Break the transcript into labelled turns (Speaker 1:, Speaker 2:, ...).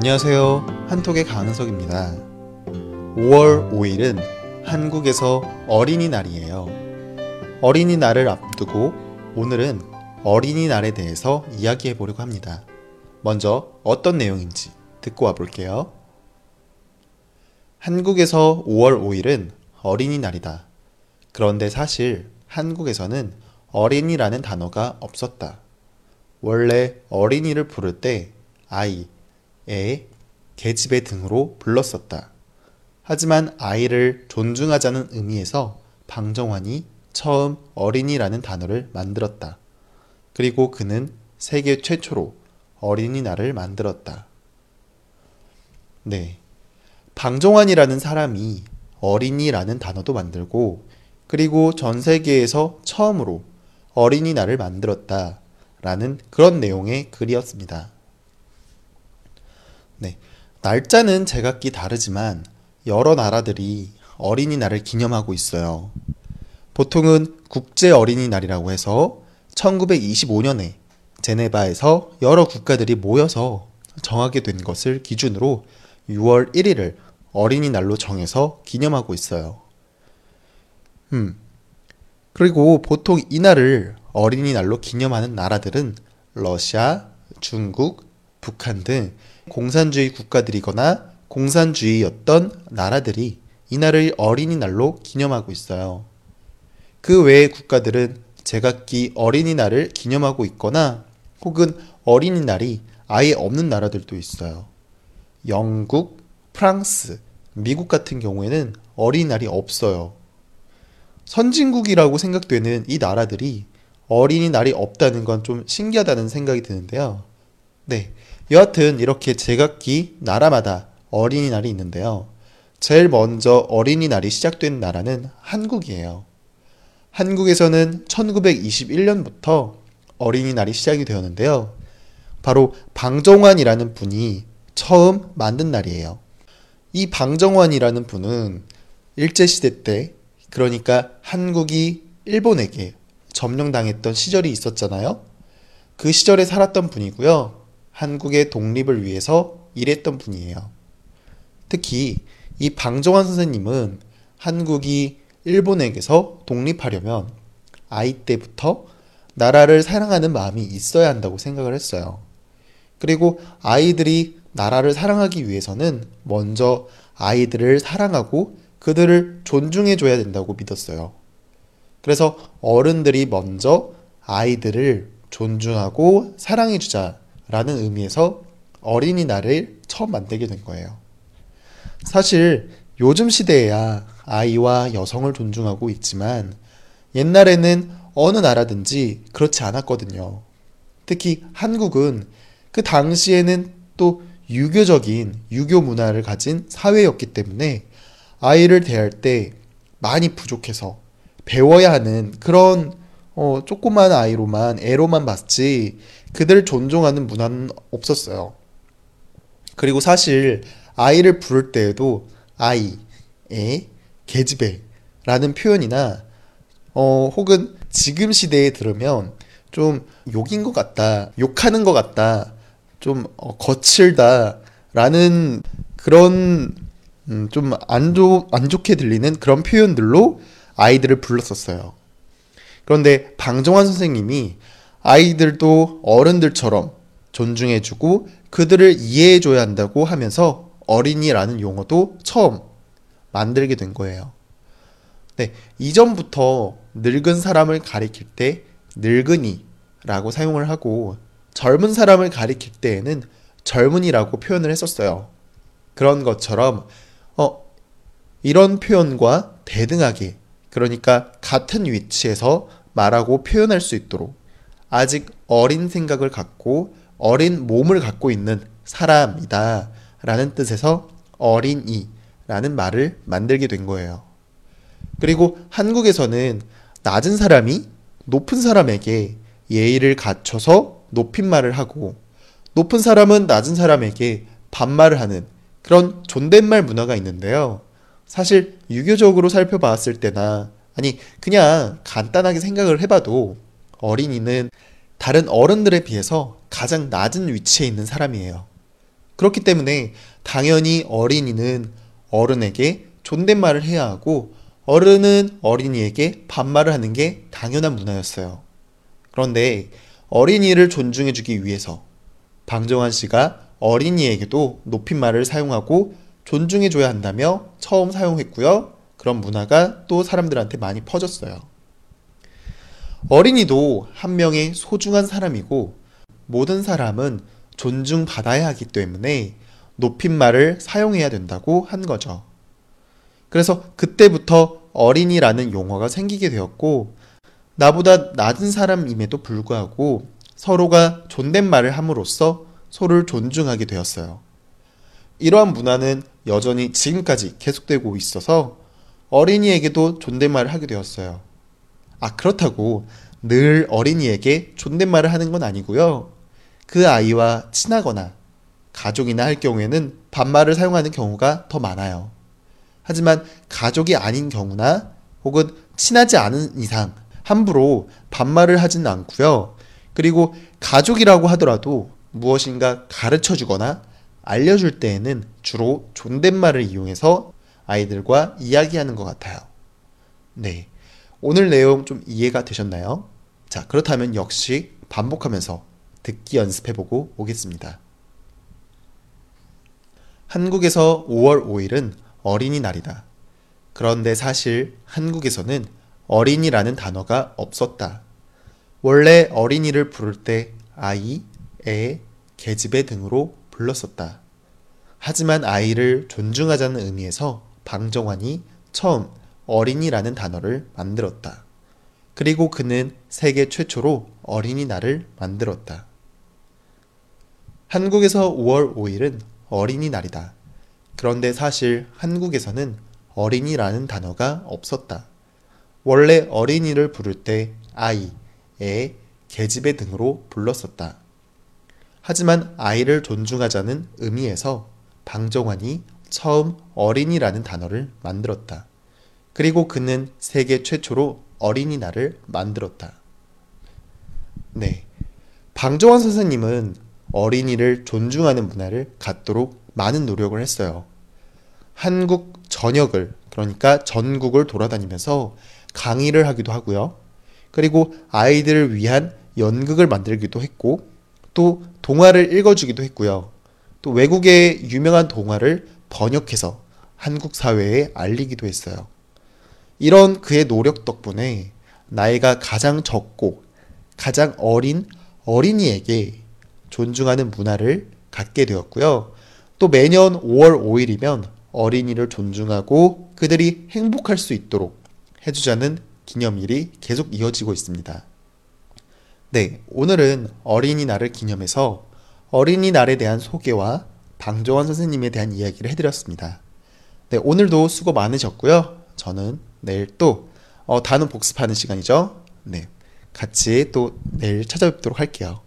Speaker 1: 안녕하세요. 한톡의 강은석입니다. 5월 5일은 한국에서 어린이날이에요. 어린이날을 앞두고 오늘은 어린이날에 대해서 이야기해 보려고 합니다. 먼저 어떤 내용인지 듣고 와 볼게요. 한국에서 5월 5일은 어린이날이다. 그런데 사실 한국에서는 어린이라는 단어가 없었다. 원래 어린이를 부를 때 아이, 애, 계집애 등으로 불렀었다. 하지만 아이를 존중하자는 의미에서 방정환이 처음 어린이라는 단어를 만들었다. 그리고 그는 세계 최초로 어린이날을 만들었다. 네. 방정환이라는 사람이 어린이라는 단어도 만들고 그리고 전 세계에서 처음으로 어린이날을 만들었다. 라는 그런 내용의 글이었습니다. 네. 날짜는 제각기 다르지만 여러 나라들이 어린이날을 기념하고 있어요. 보통은 국제 어린이날이라고 해서 1925년에 제네바에서 여러 국가들이 모여서 정하게 된 것을 기준으로 6월 1일을 어린이날로 정해서 기념하고 있어요. 음. 그리고 보통 이날을 어린이날로 기념하는 나라들은 러시아, 중국, 북한 등 공산주의 국가들이거나 공산주의였던 나라들이 이날을 어린이날로 기념하고 있어요. 그 외의 국가들은 제각기 어린이날을 기념하고 있거나 혹은 어린이날이 아예 없는 나라들도 있어요. 영국, 프랑스, 미국 같은 경우에는 어린이날이 없어요. 선진국이라고 생각되는 이 나라들이 어린이날이 없다는 건 좀 신기하다는 생각이 드는데요. 네. 여하튼 이렇게 제각기 나라마다 어린이날이 있는데요. 제일 먼저 어린이날이 시작된 나라는 한국이에요. 한국에서는 1921년부터 어린이날이 시작이 되었는데요. 바로 방정환이라는 분이 처음 만든 날이에요. 이 방정환이라는 분은 일제시대 때, 그러니까 한국이 일본에게 점령당했던 시절이 있었잖아요. 그 시절에 살았던 분이고요. 한국의 독립을 위해서 일했던 분이에요. 특히 이 방정환 선생님은 한국이 일본에게서 독립하려면 아이 때부터 나라를 사랑하는 마음이 있어야 한다고 생각을 했어요. 그리고 아이들이 나라를 사랑하기 위해서는 먼저 아이들을 사랑하고 그들을 존중해줘야 된다고 믿었어요. 그래서 어른들이 먼저 아이들을 존중하고 사랑해주자 라는 의미에서 어린이날을 처음 만들게 된 거예요. 사실 요즘 시대에야 아이와 여성을 존중하고 있지만 옛날에는 어느 나라든지 그렇지 않았거든요. 특히 한국은 그 당시에는 또 유교적인 유교 문화를 가진 사회였기 때문에 아이를 대할 때 많이 부족해서 배워야 하는 그런 어, 조그만 아이로만 애로만 봤지 그들을 존중하는 문화는 없었어요. 그리고 사실 아이를 부를 때에도 아이, 애, 계집애 라는 표현이나 어, 혹은 지금 시대에 들으면 좀 욕인 것 같다, 욕하는 것 같다, 좀 어, 거칠다 라는 그런 음, 좀안 안 좋게 들리는 그런 표현들로 아이들을 불렀었어요. 그런데 방정환 선생님이 아이들도 어른들처럼 존중해주고 그들을 이해해줘야 한다고 하면서 어린이라는 용어도 처음 만들게 된 거예요. 네, 이전부터 늙은 사람을 가리킬 때 늙은이라고 사용을 하고 젊은 사람을 가리킬 때에는 젊은이라고 표현을 했었어요. 그런 것처럼 어 이런 표현과 대등하게 그러니까 같은 위치에서 말하고 표현할 수 있도록 아직 어린 생각을 갖고 어린 몸을 갖고 있는 사람이다 라는 뜻에서 어린이 라는 말을 만들게 된 거예요. 그리고 한국에서는 낮은 사람이 높은 사람에게 예의를 갖춰서 높임말을 하고 높은 사람은 낮은 사람에게 반말을 하는 그런 존댓말 문화가 있는데요. 사실 유교적으로 살펴봤을 때나 아니 그냥 간단하게 생각을 해봐도 어린이는 다른 어른들에 비해서 가장 낮은 위치에 있는 사람이에요. 그렇기 때문에 당연히 어린이는 어른에게 존댓말을 해야 하고 어른은 어린이에게 반말을 하는 게 당연한 문화였어요. 그런데 어린이를 존중해주기 위해서 방정환 씨가 어린이에게도 높임말을 사용하고 존중해줘야 한다며 처음 사용했고요. 그런 문화가 또 사람들한테 많이 퍼졌어요. 어린이도 한 명의 소중한 사람이고 모든 사람은 존중받아야 하기 때문에 높임말을 사용해야 된다고 한 거죠. 그래서 그때부터 어린이라는 용어가 생기게 되었고 나보다 낮은 사람임에도 불구하고 서로가 존댓말을 함으로써 서로를 존중하게 되었어요. 이러한 문화는 여전히 지금까지 계속되고 있어서 어린이에게도 존댓말을 하게 되었어요. 아, 그렇다고 늘 어린이에게 존댓말을 하는 건 아니고요. 그 아이와 친하거나 가족이나 할 경우에는 반말을 사용하는 경우가 더 많아요. 하지만 가족이 아닌 경우나 혹은 친하지 않은 이상 함부로 반말을 하지는 않고요. 그리고 가족이라고 하더라도 무엇인가 가르쳐 주거나 알려줄 때에는 주로 존댓말을 이용해서 아이들과 이야기하는 것 같아요. 네. 오늘 내용 좀 이해가 되셨나요? 자, 그렇다면 역시 반복하면서 듣기 연습해보고 오겠습니다. 한국에서 5월 5일은 어린이날이다. 그런데 사실 한국에서는 어린이라는 단어가 없었다. 원래 어린이를 부를 때 아이, 애, 계집애 등으로 불렀었다. 하지만 아이를 존중하자는 의미에서 방정환이 처음 어린이라는 단어를 만들었다. 그리고 그는 세계 최초로 어린이날을 만들었다. 한국에서 5월 5일은 어린이날이다. 그런데 사실 한국에서는 어린이라는 단어가 없었다. 원래 어린이를 부를 때 아이, 애, 계집애 등으로 불렀었다. 하지만 아이를 존중하자는 의미에서 방정환이 처음 어린이라는 단어를 만들었다. 그리고 그는 세계 최초로 어린이날을 만들었다. 네. 방정환 선생님은 어린이를 존중하는 문화를 갖도록 많은 노력을 했어요. 한국 전역을, 그러니까 전국을 돌아다니면서 강의를 하기도 하고요. 그리고 아이들을 위한 연극을 만들기도 했고, 또 동화를 읽어주기도 했고요. 또 외국의 유명한 동화를 번역해서 한국 사회에 알리기도 했어요. 이런 그의 노력 덕분에 나이가 가장 적고 가장 어린 어린이에게 존중하는 문화를 갖게 되었고요. 또 매년 5월 5일이면 어린이를 존중하고 그들이 행복할 수 있도록 해주자는 기념일이 계속 이어지고 있습니다. 네, 오늘은 어린이날을 기념해서 어린이날에 대한 소개와 방조원 선생님에 대한 이야기를 해드렸습니다. 네, 오늘도 수고 많으셨고요. 저는 내일 또 어, 단어 복습하는 시간이죠. 네, 같이 또 내일 찾아뵙도록 할게요.